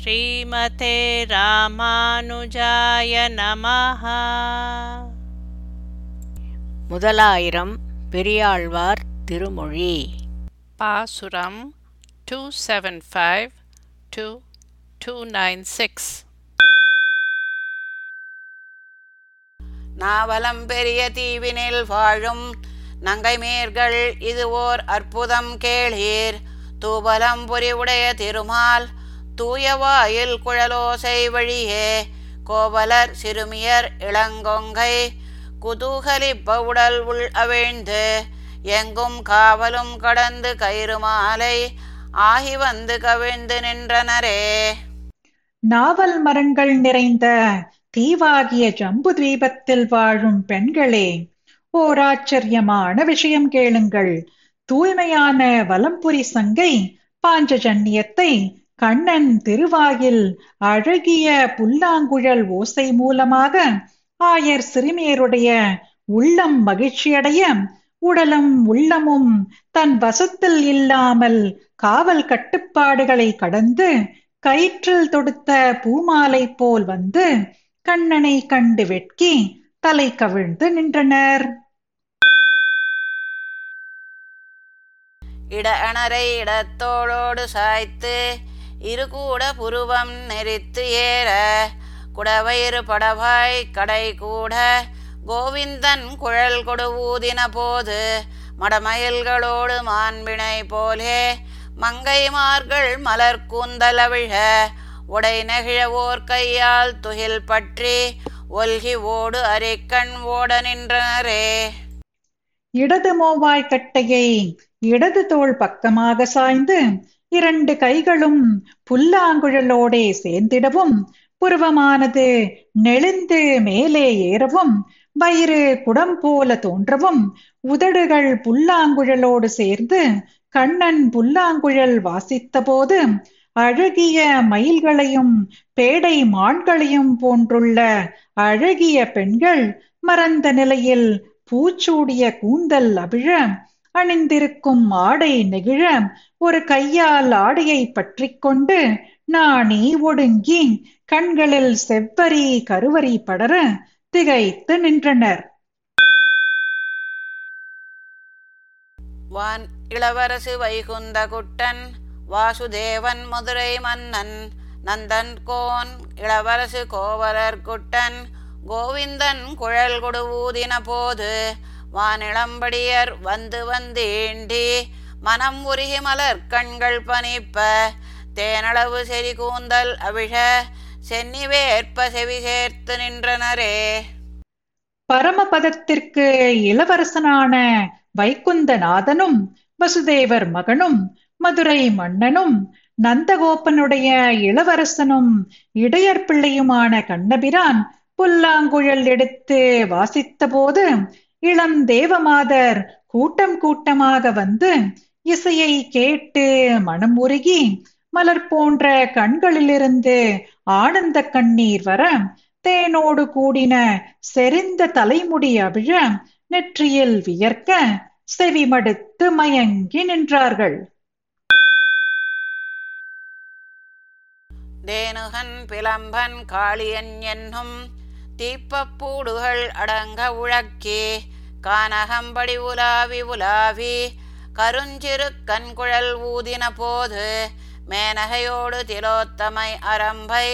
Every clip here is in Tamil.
ஸ்ரீமதே ராமானுஜாய நமஹ. முதலாயிரம் பெரியாழ்வார் திருமொழி. பாசுரம் two seven five two two nine six Navalam பெரிய தீவினில் வாழும் நங்கைமேர்கள் இது ஓர் அற்புதம் கேளீர். தூபலம் புரிவுடைய திருமால் தூயவாயில் குழலோசை வழியே கோவலர் சிறுமியர் இளங்கொங்கை குதூகலிப்ப உடல் உள் அவிழ்ந்து எங்கும் காவலும் கடந்து கயிறு மாலை ஆகி வந்து கவிழ்ந்து நின்றனரே. நாவல் மரங்கள் நிறைந்த தீவாகிய ஜம்பு தீபத்தில் வாழும் பெண்களே ஓர் ஆச்சரியமான விஷயம் கேளுங்கள். தூய்மையான வலம்புரி சங்கை பாஞ்சஜன்யத்தை கண்ணன் திருவாயில் அழகிய புல்லாங்குழல் ஓசை மூலமாக ஆயர் சிறுமியருடைய உள்ளம் மகிழ்ச்சியடைய உடலும் உள்ளமும் தன் வசத்தில் இல்லாமல் காவல் கட்டுப்பாடுகளை கடந்து கயிற்றில் தொடுத்த பூமாலை போல் வந்து கண்ணனை கண்டு வெட்கி தலை கவிழ்ந்து நின்றனர். இட அணரை இடத்தோளோடு சாய்த்து இருகூட புருவம் நெறித்து ஏற குடவயிறு படவாய் கடை கூட கோவிந்தன் குழல் கொடு ஊதின போது மடமயில்களோடு மாண்பினை போலே மங்கைமார்கள் மலர் கூந்தலவிழ உடை நெகிழவோர் கையால் துகில் பற்றி ஒல்கி ஓடு அரைக்கண் ஓட நின்றனரே. இடது மோவாய் கட்டையை இடது தோள் பக்கமாக சாய்ந்து இரண்டு கைகளும் புல்லாங்குழலோடே சேர்ந்திடவும் புருவமானது நெளிந்து மேலே ஏறவும் வயிறு குடம் போல தோன்றவும் உதடுகள் புல்லாங்குழலோடு சேர்ந்து கண்ணன் புல்லாங்குழல் வாசித்த போது அழகிய மயில்களையும் பேடை மான்களையும் போன்றுள்ள அழகிய பெண்கள் மறந்த நிலையில் பூச்சூடிய கூந்தல் அபிழ அணிந்திருக்கும் ஆடை நெகிழ ஒரு கையால் ஆடையை பற்றி கொண்டு நாணி ஒடுங்கி கண்களில் செவ்வரி கருவரி படர திகைத்து நின்றனர். வான் இளவரசு வைகுந்த குட்டன் வாசுதேவன் மதுரை மன்னன் நந்தன் கோன் இளவரசு கோவலர் குட்டன் கோவிந்தன் குழல் கொடு ஊதின போது வானிளம்படியர் வந்து வந்தேண்டி. மனம் உருகி மலர் கண்கள் பனிப்ப. தேனளவு செறி கூந்தல் அவிழ. சென்னி வேற்ப செவி சேர்த்து நின்றனரே. பரமபதத்திற்கு இளவரசனான வைகுந்தநாதனும் வசுதேவர் மகனும் மதுரை மன்னனும் நந்தகோப்பனுடைய இளவரசனும் இடையர் பிள்ளையுமான கண்ணபிரான் புல்லாங்குழல் எடுத்து வாசித்த போது இளம் தேவமாதர் கூட்டம் கூட்டமாக வந்து இசையை கேட்டு மனம் உருகி மலர் போன்ற கண்களிலிருந்து ஆனந்த கண்ணீர் வர தேனோடு கூடின செறிந்த தலைமுடி அவிழ நெற்றியில் வியர்க்க செவிமடுத்து மயங்கி நின்றார்கள். தேனுகன் பிளம்பன் காளியன் என்னும் தீப்பப்பூடுகள் அடங்க உழக்கே. கானகம்படி உலாவி உலாவி கருஞ்சிறு கண்குழல் ஊதின போது மேனகையோடு திலோத்தமை அரம்பை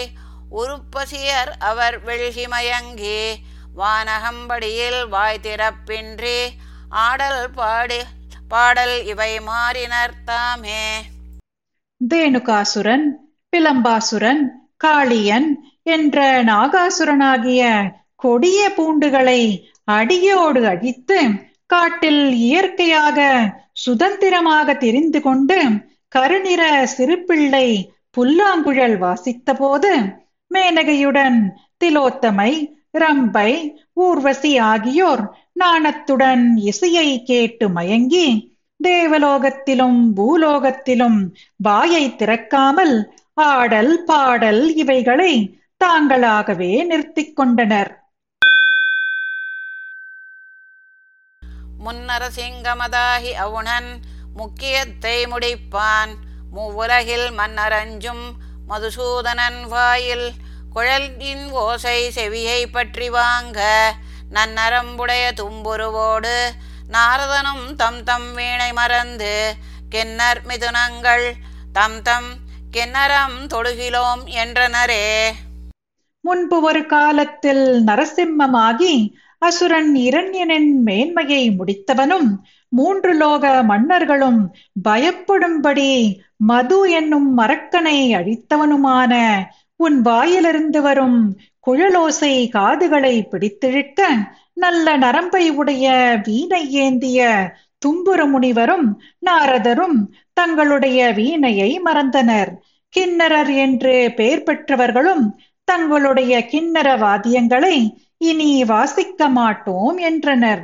உருப்பசியர் அவர் வெள்கி மயங்கி வானகம்படியில் வாய் திறப்பின்றி ஆடல் பாடி பாடல் இவை மாறினர் தாமே. தேனுகாசுரன் பிலம்பாசுரன் காளியன் என்ற நாகாசுரனாகிய கொடிய பூண்டுகளை அடியோடு அழித்து காட்டில் இயற்கையாக சுதந்திரமாக தெரிந்து கொண்டு கருநிற சிறுபிள்ளை புல்லாங்குழல் வாசித்த போது மேனகையுடன் திலோத்தமை ரம்பை ஊர்வசி ஆகியோர் நாணத்துடன் இசையை கேட்டு மயங்கி தேவலோகத்திலும் பூலோகத்திலும் வாயை திறக்காமல் ஆடல் பாடல் இவைகளை தாங்களாகவே நிறுத்திக் கொண்டனர். முன்னரசிங்கமதாகி அவுணன் முக்கியத்தை முடிப்பான். மூவுலகில் மன்னரஞ்சும் மதுசூதனன் வாயில் குழலின் ஓசை செவியை பற்றி வாங்க நன்னரம்புடைய தும்புருவோடு நாரதனும் தம் தம் வீணை மறந்து கிண்ணர் மிதுனங்கள் தம் தம் கிண்ணரம் தொழுகிலோம் என்றனரே. முன்பு ஒரு காலத்தில் நரசிம்மமாகி அசுரன் இரண்யனின் மேன்மையை முடித்தவனும் மூன்று லோக மன்னர்களும் பயப்படும்படி மது என்னும் மரக்கனை அழித்தவனுமான உன் வாயிலிருந்து வரும் குழலோசை காதுகளை பிடித்திழுக்க நல்ல நரம்பை உடைய வீணை ஏந்திய தும்புரு முனிவரும் நாரதரும் தங்களுடைய வீணையை மறந்தனர். கிண்ணரர் என்று பெயர் பெற்றவர்களும் தங்களுடைய கிண்ணற வாத்தியங்களை இனி வாசிக்க மாட்டோம் என்றனர்.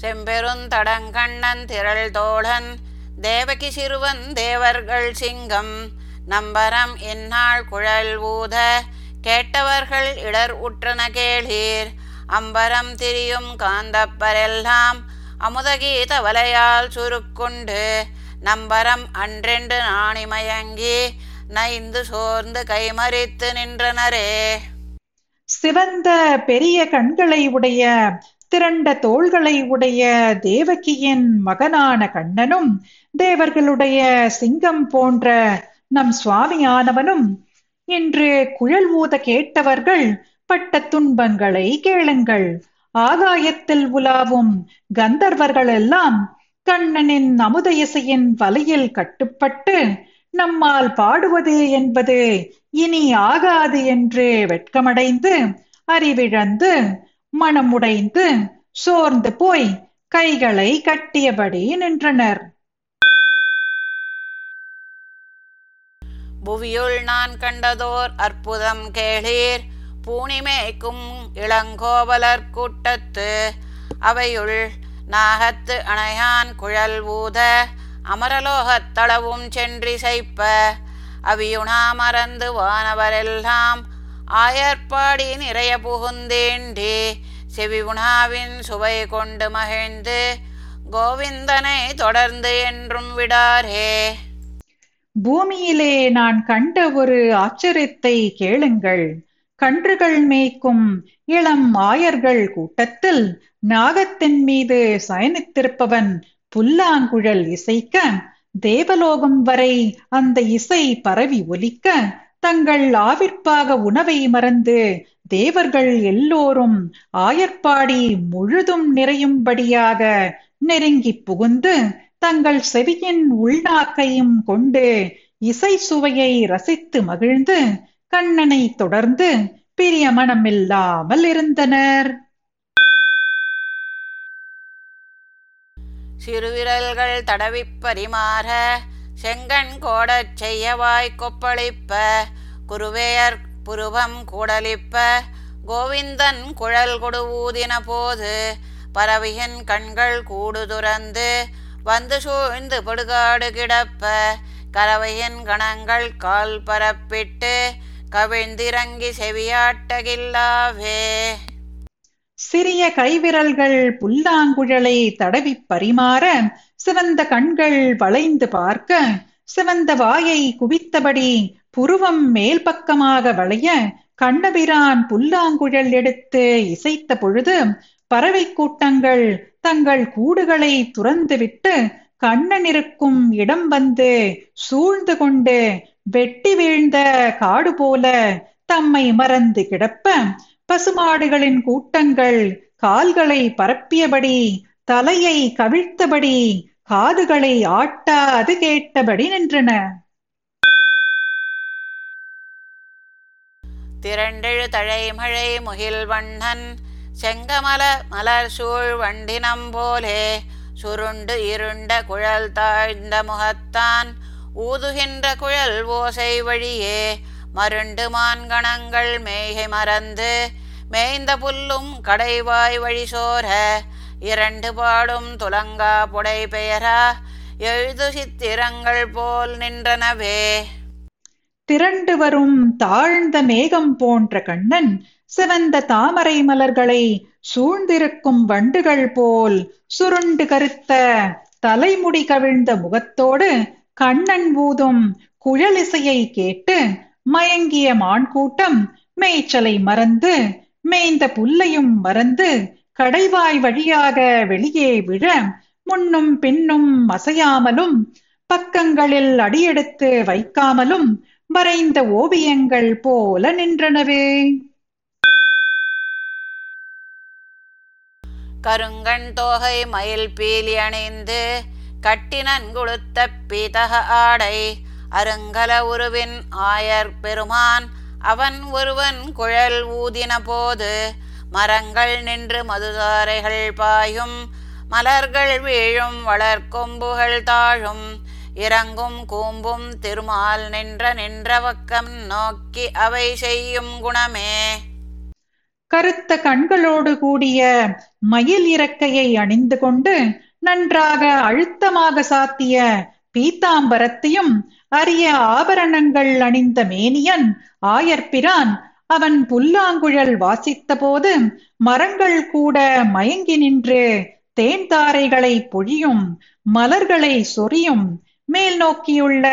செம்பெருந்தடங்கண்ணன் திரள் தோழன் தேவகி சிறுவன் தேவர்கள் சிங்கம். நம்பரம் இந்நாள் குழல் ஊத கேட்டவர்கள் இடர் உற்றன கேளீர். அம்பரம் திரியும் காந்தப்பரெல்லாம் அமுதகீத வலையால் சுருக்குண்டு நம்பரம் அன்றென்று நாணிமயங்கி நைந்து சோர்ந்து கைமறித்து நின்றனரே. சிவந்த பெரிய கண்களை உடைய திரண்ட தோள்களை உடைய தேவகியின் மகனான கண்ணனும் தேவர்களுடைய சிங்கம் போன்ற நம் சுவாமியானவனும் இன்று குழல் ஊத கேட்டவர்கள் பட்ட துன்பங்களை கேளுங்கள். ஆகாயத்தில் உலாவும் கந்தர்வர்கள் எல்லாம் கண்ணனின் அமுத இசையின் வலையில் கட்டுப்பட்டு நம்மால் பாடுவது என்பது இனி ஆகாது என்று வெட்கமடைந்து அறிவிழந்து மனமுடைந்து சோர்ந்து போய் கைகளை கட்டியபடி நின்றனர். புவியுள் நான் கண்டதோர் அற்புதம் கேளீர். பூணிமேய்க்கும் இளங்கோவலர் கூட்டத்து அவையுள் நாகத்து அணையான் குழல் ஊத அமரலோகத் தளவும் சென்றிசைப்ப அவியுணா மறந்து வானவரெல்லாம் ஆயர்பாடி நிறைய புகுந்தேண்டி செவி உணாவின் சுவை கொண்டு மகிழ்ந்து கோவிந்தனை தொடர்ந்து என்றும் விடாரே. பூமியிலே நான் கண்ட ஒரு ஆச்சரியத்தை கேளுங்கள். கன்றுகள் மேய்க்கும் இளம் ஆயர்கள் கூட்டத்தில் நாகத்தின் மீது சயனித்திருப்பவன் புல்லாங்குழல் இசைக்க தேவலோகம் வரை அந்த இசை பரவி ஒலிக்க தங்கள் ஆவிற்பாக உணவை மறந்து தேவர்கள் எல்லோரும் ஆயர்பாடி முழுதும் நிறையும்படியாக நெருங்கி புகுந்து தங்கள் செவியின் உள்நாக்கையும் கொண்டு இசை சுவையை ரசித்து மகிழ்ந்து கண்ணனை தொடர்ந்து பிரிய இருந்தனர். சிறுவிரல்கள் தடவிப் பரிமாற செங்கண் கோடச் செய்யவாய் கொப்பளிப்ப குருவேயர் புருவம் கூடலிப்ப கோவிந்தன் குழல் கொடு ஊதின போது பறவையின் கண்கள் கூடு துறந்து வந்து சூழ்ந்து படுகாடு கிடப்ப கறவையின் கணங்கள் கால் பரப்பிட்டு கவிழ்ந்திறங்கி செவியாட்டகில்லாவே. சிறிய கைவிரல்கள் புல்லாங்குழலை தடவி பரிமாற சிவந்த கண்கள் வளைந்து பார்க்க சிவந்த வாயை குவித்தபடி புருவம் மேல் பக்கமாக வளைய கண்ணபிரான் புல்லாங்குழல் எடுத்து இசைத்த பொழுது பறவை கூட்டங்கள் தங்கள் கூடுகளை துறந்துவிட்டு கண்ணன் இருக்கும் இடம் வந்து சூழ்ந்து கொண்டு வெட்டி வீழ்ந்த காடு போல தம்மை மறந்து கிடப்ப பசுமாடுகளின் கூட்டங்கள் கால்களை பரப்பியபடி தலையை கவிழ்த்தபடி காதுகளை ஆட்டாது கேட்டபடி நின்றன. திரண்டெழு தழைமழை முகில் வண்ணன் செங்கமல மலர் சூழ் வண்டினம் போலே சுருண்டு இருண்ட குழல் தாழ்ந்த முகத்தான் ஊதுகின்ற குழல் ஓசை வழியே மருண்டு மான்கணங்கள் மேகை மறந்து மேய்ந்த புல்லும் கடைவாய் வழி சோர இரண்டு பாடும் துலங்கா புடை பெயரா எழுது சித்திரங்கள் போல் நின்றனவே. திரண்டு வரும் தாழ்ந்த மேகம் போன்ற கண்ணன் சிவந்த தாமரை மலர்களை சூழ்ந்திருக்கும் வண்டுகள் போல் சுருண்டு கருத்த தலைமுடி கவிழ்ந்த முகத்தோடு கண்ணன் ஊதும் குழலிசையை கேட்டு மயங்கிய மான் கூட்டம் மேய்ச்சலை மறந்து மேய்ந்த புல்லையும் மறந்து கடைவாய் வழியாக வெளியே விழ முன்னும் பின்னும் அசையாமலும் பக்கங்களில் அடியெடுத்து வைக்காமலும் வரைந்த ஓவியங்கள் போல நின்றனவே. கருங்கண் தோகை மயில் பீலி அணிந்து கட்டினன் குளுத்த பீதக ஆடை அருங்கல உருவின் ஆயர் பெருமான். அவன் ஒருவன் குழல் ஊதின போது மரங்கள் நின்று மதுதாரைகள் பாயும். மலர்கள் வீழும் வளர்க்கொம்புகள் தாழும். இறங்கும் கூம்பும் திருமால் நின்ற நின்ற பக்கம் நோக்கி அவை செய்யும் குணமே. கருத்த கண்களோடு கூடிய மயில் இறக்கையை அணிந்து கொண்டு நன்றாக அழுத்தமாக சாத்திய பீத்தாம்பரத்தையும் அரிய ஆபரணங்கள் அணிந்த மேனியன் ஆயர்பிரான் அவன் புல்லாங்குழல் வாசித்த போது மரங்கள் கூட மயங்கி நின்று தேன்தாரைகளை பொழியும் மலர்களை சொரியும் மேல் நோக்கியுள்ள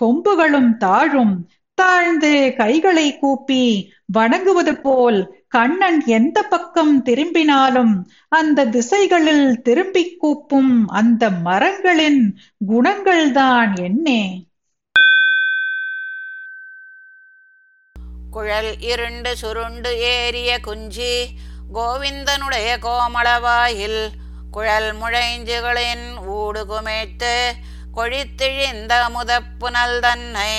கொம்புகளும் தாழும் தாழ்ந்து கைகளை கூப்பி வணங்குவது போல் கண்ணன் எந்த பக்கம் திரும்பினாலும் அந்த திசைகளில் திரும்பி கூப்பும் அந்த மரங்களின் குணங்கள்தான் என்னே. குழல் இருண்டு சுருண்டு ஏறிய குஞ்சி கோவிந்தனுடைய கோமளவாயில் குழல் முழைஞ்சுகளின் ஊடு குமைத்து கொழித்திழிந்த முதப்புனல் தன்னை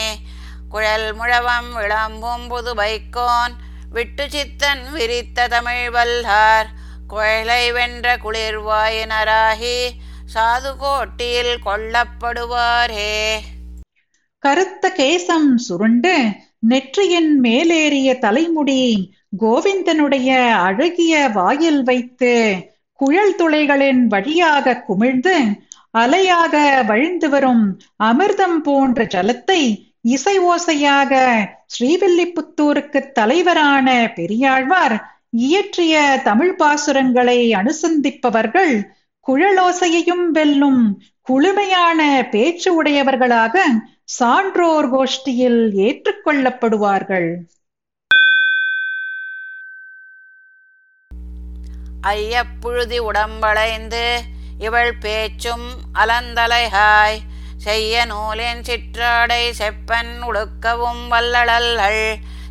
குழல் முழவம் விளம்பும் புது வைக்கோன் விட்டு சித்தன் விரித்த தமிழ் வல்லார் குழலை வென்ற குளிர்வாயினராகி சாது கோட்டியில் கொல்லப்படுவாரே. கருத்த கேசம் சுருண்டு நெற்றியின் மேலேறிய தலைமுடி கோவிந்தனுடைய அழகிய வாயில் வைத்து குழல் துளைகளின் வழியாக குமிழ்ந்து அலையாக வழிந்து வரும் அமிர்தம் போன்ற ஜலத்தை இசை ஓசையாக ஸ்ரீவில்லிபுத்தூருக்கு தலைவரான பெரியாழ்வார் இயற்றிய தமிழ் பாசுரங்களை அனுசந்திப்பவர்கள் குழலோசையையும் வெல்லும் குளுமையான பேச்சு உடையவர்களாக சான்றோர் கோஷ்டியில் ஏற்றுக்கொள்ளப்படுவார்கள். ஐயப்புழுதி உடம்பளைந்து இவள் பேச்சும் அலந்தலைகாய். செய்ய நூலின் சிற்றாடை செப்பன் உடுக்கவும் வல்லளல்கள்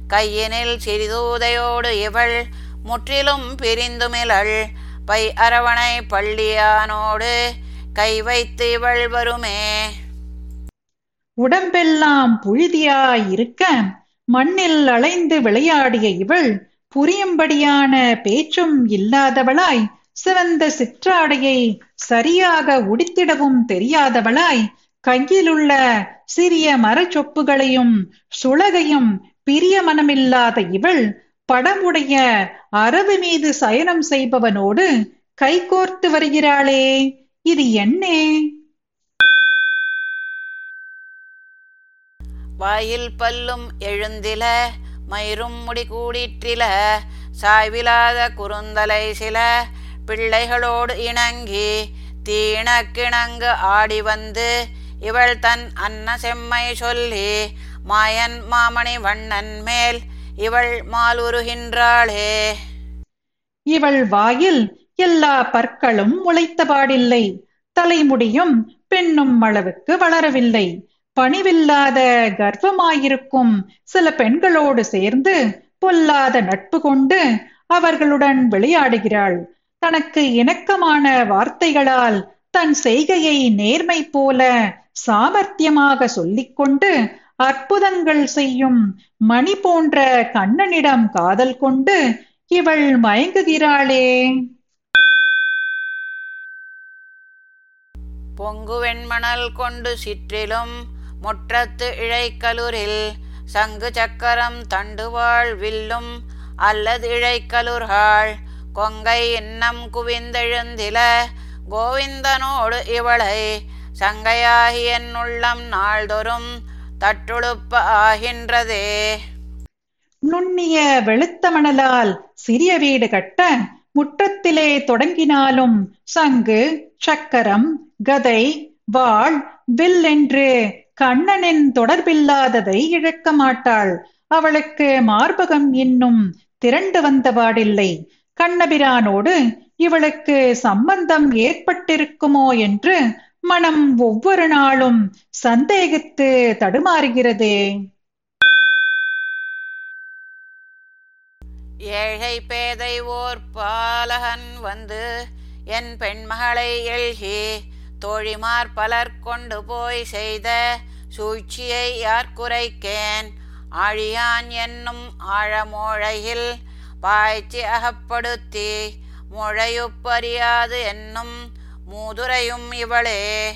கையினில் சிறிதூதையோடு இவள் முற்றிலும் பிரிந்துமிழள். பை அரவணை பள்ளியானோடு கை வைத்து இவள் வருமே. உடம்பெல்லாம் புழுதியாய் இருக்க மண்ணில் அலைந்து விளையாடிய இவள் புரியும்படியான பேச்சும் இல்லாதவளாய் சிவந்த சிற்றாடையை சரியாக உடித்திடவும் தெரியாதவளாய் கையிலுள்ள சிறிய மரச்சொப்புகளையும் சுளகையும் பிரிய மனமில்லாத இவள் படமுடைய அரவு மீது சயனம் செய்பவனோடு கைகோர்த்து வருகிறாளே. இது என்னே? வாயில் பல்லும் எழுந்தில மயிரும் முடி கூடிற்றில சாய்விலாத குறுந்தலை சில பிள்ளைகளோடு இணங்கி தீணக்கிணங்கு ஆடி வந்து இவள் தன் அன்ன செம்மை சொல்லி மாயன் மாமணி வண்ணன் மேல் இவள் மாலுருகின்றாளே. இவள் வாயில் எல்லா பற்களும் முளைத்தபாடில்லை தலைமுடியும் பெண்ணும் அளவுக்கு வளரவில்லை. பணிவில்லாத கர்ப்பமாயிருக்கும் சில பெண்களோடு சேர்ந்து பொல்லாத நட்பு கொண்டு அவர்களுடன் விளையாடுகிறாள். தனக்கு இணக்கமான வார்த்தைகளால் தன் செய்கையை நேர்மை போல சாமர்த்தியமாக சொல்லிக்கொண்டு அற்புதங்கள் செய்யும் மணி போன்ற கண்ணனிடம் காதல் கொண்டு இவள் மயங்குகிறாளே. பொங்கு வெண்மணல் கொண்டு சிற்றிலும் முற்றத்து இழைக்கலூரில் சங்கு சக்கரம் தண்டுவாள் வில்லும் அல்லது இழைக்கலுர்காள் கொங்கை இன்னம் குவிந்தெழுந்தில கோவிந்தனோடு இவளை சங்கையாகி என் உள்ளம் நாள்தொறும் தட்டுழுப்ப ஆகின்றதே. நுண்ணிய வெளுத்த மணலால் சிறிய வீடு கட்ட முற்றத்திலே தொடங்கினாலும் சங்கு சக்கரம் கதை வாள் வில் என்று கண்ணனின் தொடர்பில்லாததை இழக்க மாட்டாள். அவளுக்கு மார்பகம் இன்னும் திரண்டு வந்தபாடில்லை கண்ணபிரானோடு இவளுக்கு சம்பந்தம் ஏற்பட்டிருக்குமோ என்று மனம் ஒவ்வொரு நாளும் சந்தேகித்து தடுமாறுகிறதே. ஏழை பேதை ஓர் பாலகன் வந்து என் பெண்மகளை எழுகி தோழிமார் பலர் கொண்டு போய் செய்த சூழ்ச்சியை யார் குறைக்கேன்? ஆழியான் என்னும் ஆழமோழையில் பாய்ச்சி அகப்படுத்தி முழையுப்பறியாது என்னும் மூதுரையும் இவளே.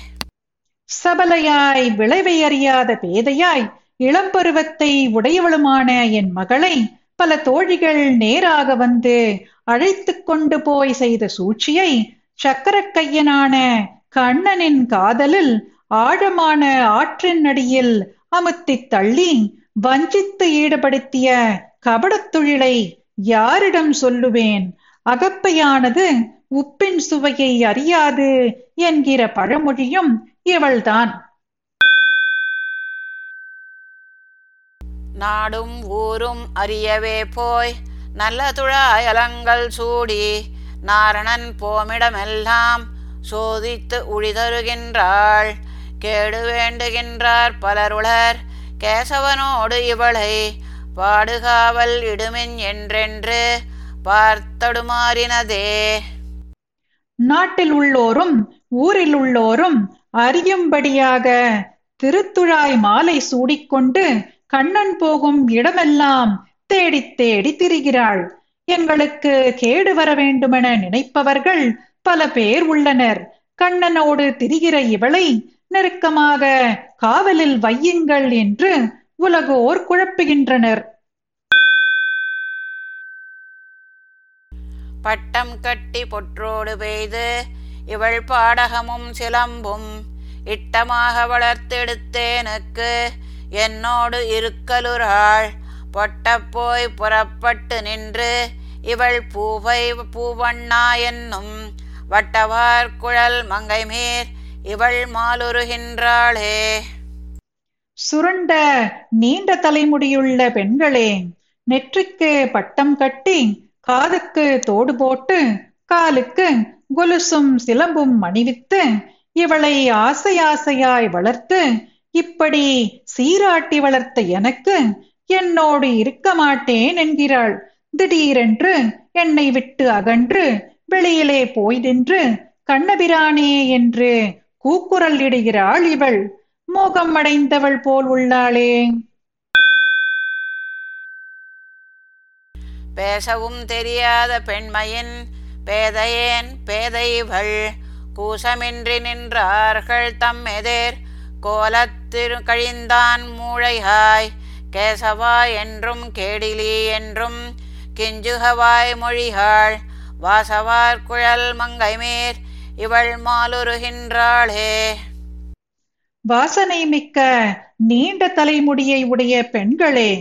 சபலையாய் விளைவை அறியாத பேதையாய் இளம்பருவத்தை உடையவளுமான என் மகளை பல தோழிகள் நேராக வந்து அழைத்துக் கொண்டு போய் செய்த சூழ்ச்சியை சக்கரக்கையனான கண்ணனின் காதலில் ஆழமான ஆற்றின் அடியில் அமுத்தி தள்ளி வஞ்சித்து ஈடுபடுத்திய கபடத் தொழிலை யாரிடம் சொல்லுவேன்? அகப்பையானது உப்பின் சுவையை அறியாது என்கிற பழமொழியும் இவள்தான். நாடும் ஊரும் அறியவே போய் நல்ல துழாயலங்கள் சூடி நாரணன் போமிடமெல்லாம் சோதித்து உழிதருகின்றாள். கேடு வேண்டுகின்றார் பலருளர் கேசவனோடு இவளை பாடுகாவல் இடுமின் என்றென்று பார்த்தடுமாறினதே. நாட்டில் உள்ளோரும் ஊரில் உள்ளோரும் அறியும்படியாக திருத்துழாய் மாலை சூடிக்கொண்டு கண்ணன் போகும் இடமெல்லாம் தேடித் தேடி திரிகிறாள். எங்களுக்கு கேடு வர வேண்டுமென நினைப்பவர்கள் பல பேர் உள்ளனர். கண்ணனோடு திரிகிற இவளை நெருக்கமாக காவலில் வையுங்கள் என்று உலகோர் குழப்புகின்றனர். பட்டம் கட்டி பொற்றோடு பெய்து இவள் பாடகமும் சிலம்பும் இட்டமாக வளர்த்தெடுத்தேனுக்கு என்னோடு இருக்கலுராள் பொட்டப்போய் புறப்பட்டு நின்று இவள் பூவை பூவண்ணா என்னும் வட்டவார் குழல் மங்கைமேர் இவள் மாலுருகின்றாளே சுருண்ட நீண்ட தலைமுடியுள்ள பெண்களே நெற்றிக்கு பட்டம் கட்டி காதுக்கு தோடு போட்டு காலுக்கு கொலுசும் சிலம்பும் அணிவித்து இவளை ஆசை ஆசையாய் வளர்த்து இப்படி சீராட்டி வளர்த்த எனக்கு என்னோடு இருக்க மாட்டேன் என்கிறாள். திடீரென்று என்னை விட்டு அகன்று வெளியிலே போய் நின்று கண்ணபிரானே என்று கூக்குரல் இடுகிறாள் இவள். மோகம் அடைந்தவள் போல் உள்ளாளே. பேசவும் தெரியாத பெண்மையின் பேதையேன் பேதைவள். கூசமின்றி நின்றார்கள் தம் எதிர். கோலத்திரு கழிந்தான் மூளைகாய். கேசவா என்றும் கேடிலி என்றும் கிஞ்சுகவாய் மொழிகாள். வாசவார் குழல் மங்கைமேர் இவள் மாலுருகின்றாளே வாசனை மிக்க நீண்ட தலைமுடியை உடைய பெண்களே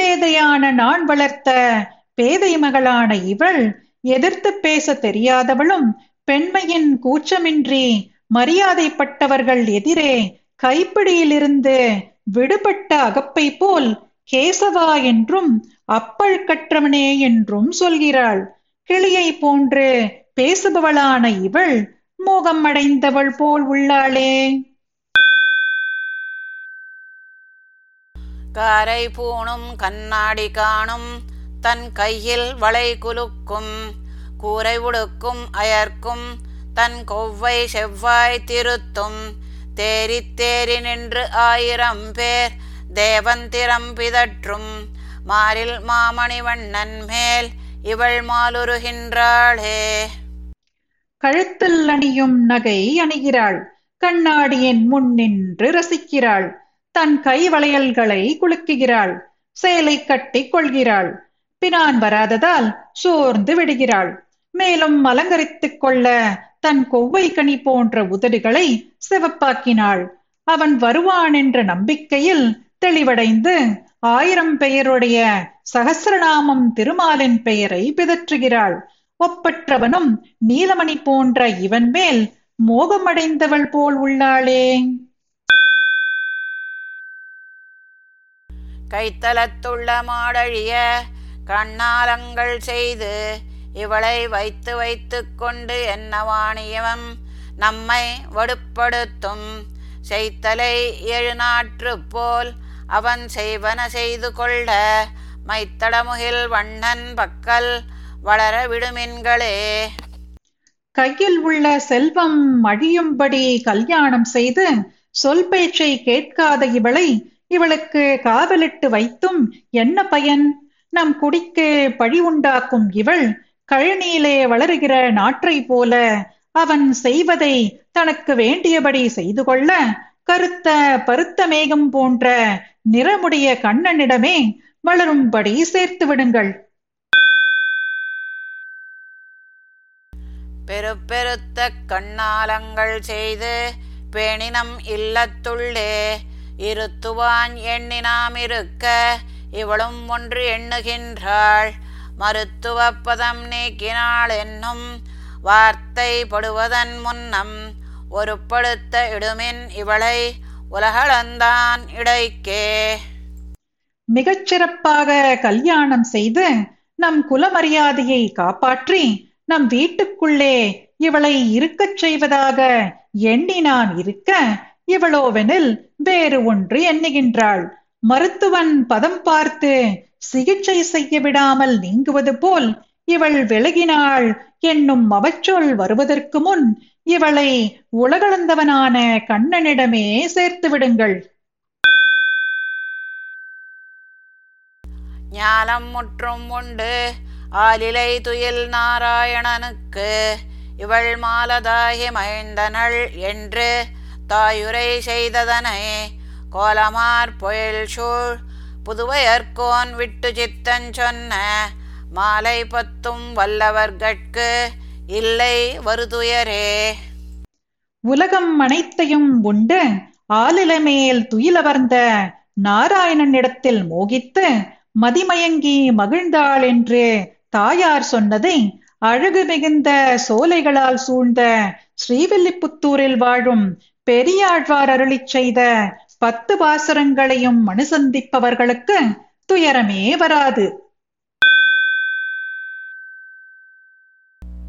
பேதையான நான் வளர்த்த பேதை மகளான இவள் எதிர்த்து பேச தெரியாதவளும் பெண்மையின் கூச்சமின்றி மரியாதைப்பட்டவர்கள் எதிரே கைப்பிடியிலிருந்து விடுபட்ட அகப்பை போல் கேசவா என்றும் அப்பள் கற்றவனே என்றும் சொல்கிறாள். கிளியை போன்று பேசுபவளான இவள் மோகம் அடைந்தவள் போல் உள்ளாளே. காரை பூணும் கண்ணாடி காணும் தன் கையில் வளை குலுக்கும் கூரை உடுக்கும் அயர்க்கும் தன் கொவ்வை செவ்வாய் திருத்தும். தேரி தேரி நின்று ஆயிரம் பேர் தேவந்திரம் பிதற்றும். மாரில் மாமணிவண்ணன் மேல் இவள் மாலுருகின்றாளே. கழுத்தில் அணியும் நகை அணிகிறாள். கண்ணாடியின் முன் நின்று ரசிக்கிறாள். தன் கை வளையல்களை குலுக்குகிறாள். சேலை கட்டி கொள்கிறாள். பினான் வராததால் சோர்ந்து விடுகிறாள். மேலும் அலங்கரித்துக் கொள்ள தன் கொவ்வை கனி போன்ற உதடுகளை சிவப்பாக்கினாள். அவன் வருவான் என்ற நம்பிக்கையில் தெளிவடைந்து ஆயிரம் பெயருடைய சகசிரநாமம் திருமாலின் பெயரை பிதற்றுகிறாள். ஒப்பற்றவனும் நீலமணி போன்ற இவன் மேல் மோகமடைந்தவள் போல் உள்ளாளே. கைத்தலத்துள்ள மாடழிய கண்ணாலங்கள் செய்து இவளை வைத்து வைத்து கொண்டு என்னவாணியவம் நம்மை வடுப்படுத்தும் செய்தலை எழுநாற்று போல் அவன் செய்வன செய்து கொள்ள மைத்தடமுகில் வண்ணன் பக்கல் வளர விடுமின்களே. கையில் உள்ள செல்வம் அழியும்படி கல்யாணம் செய்து சொல் பேச்சை கேட்காத இவளை இவளுக்கு காவலிட்டு வைத்தும் என்ன பயன்? நம் குடிக்கு பழி உண்டாக்கும் இவள் கழனியிலே வளருகிற நாற்றை போல அவன் செய்வதை தனக்கு வேண்டியபடி செய்து கொள்ள கருத்த பருத்த மேகம் போன்ற நிறமுடைய கண்ணனிடமே வளரும்படி சேர்த்து விடுங்கள். பெருப்பெருத்த கண்ணாலங்கள் செய்து பேணினம் இல்லத்துள்ளே இருத்துவான் எண்ணினாம் இருக்க இவளும் ஒன்று எண்ணுகின்றாள். மருத்துவ பதம் நீக்கினாள் என்னும் வார்த்தை படுவதன் முன்னம் ஒரு படுத்த இடுமின் இவளை உலகளந்தான் இடைக்கே. மிகச் சிறப்பாக கல்யாணம் செய்து நம் குலமரியாதையை காப்பாற்றி நம் வீட்டுக்குள்ளே இவளை இருக்கச் செய்வதாக எண்ணி நான் இருக்க இவளோவெனில் வேறு ஒன்று எண்ணுகின்றாள். மருத்துவன் பதம் பார்த்து சிகிச்சை செய்ய விடாமல் நீங்குவது போல் இவள் விலகினாள். என்னும் அவச்சொல் வருவதற்கு முன் இவளை உலகளந்தவனான கண்ணனிடமே சேர்த்து விடுங்கள். ஞானம் முற்றும் உண்டு. ஆலிலை துயில் நாராயணனுக்கு இவள் மாலதாகி மகிழ்ந்தனள் என்று தாயுரை செய்ததனை கோலமார் பொழில் சூழ் புதுவையர்கோன் விட்டு சித்தன் சொன்ன மாலை பத்தும் வல்லவர்கட்கு இல்லை வருதுயரே. உலகம் அனைத்தையும் உண்டு ஆலிலமேல் துயிலவர்ந்த நாராயணனிடத்தில் மோகித்து மதிமயங்கி மகிழ்ந்தாள் என்று தாயார் சொன்னதை அழகு மிகுந்த சோலைகளால் சூழ்ந்த ஸ்ரீவில்லிபுத்தூரில் வாழும் பெரியாழ்வார் அருளிச் செய்த பத்து பாசுரங்களையும் அனுசந்திப்பவர்களுக்கு துயரமே வராது.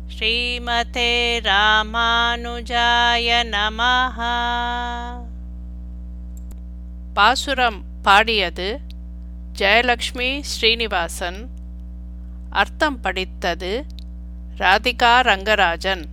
ஸ்ரீமதே ராமானுஜாய நமஹ. பாசுரம் பாடியது ஜெயலக்ஷ்மி ஸ்ரீனிவாசன். அர்த்தம் படித்தது ராதிகா ரங்கராஜன்.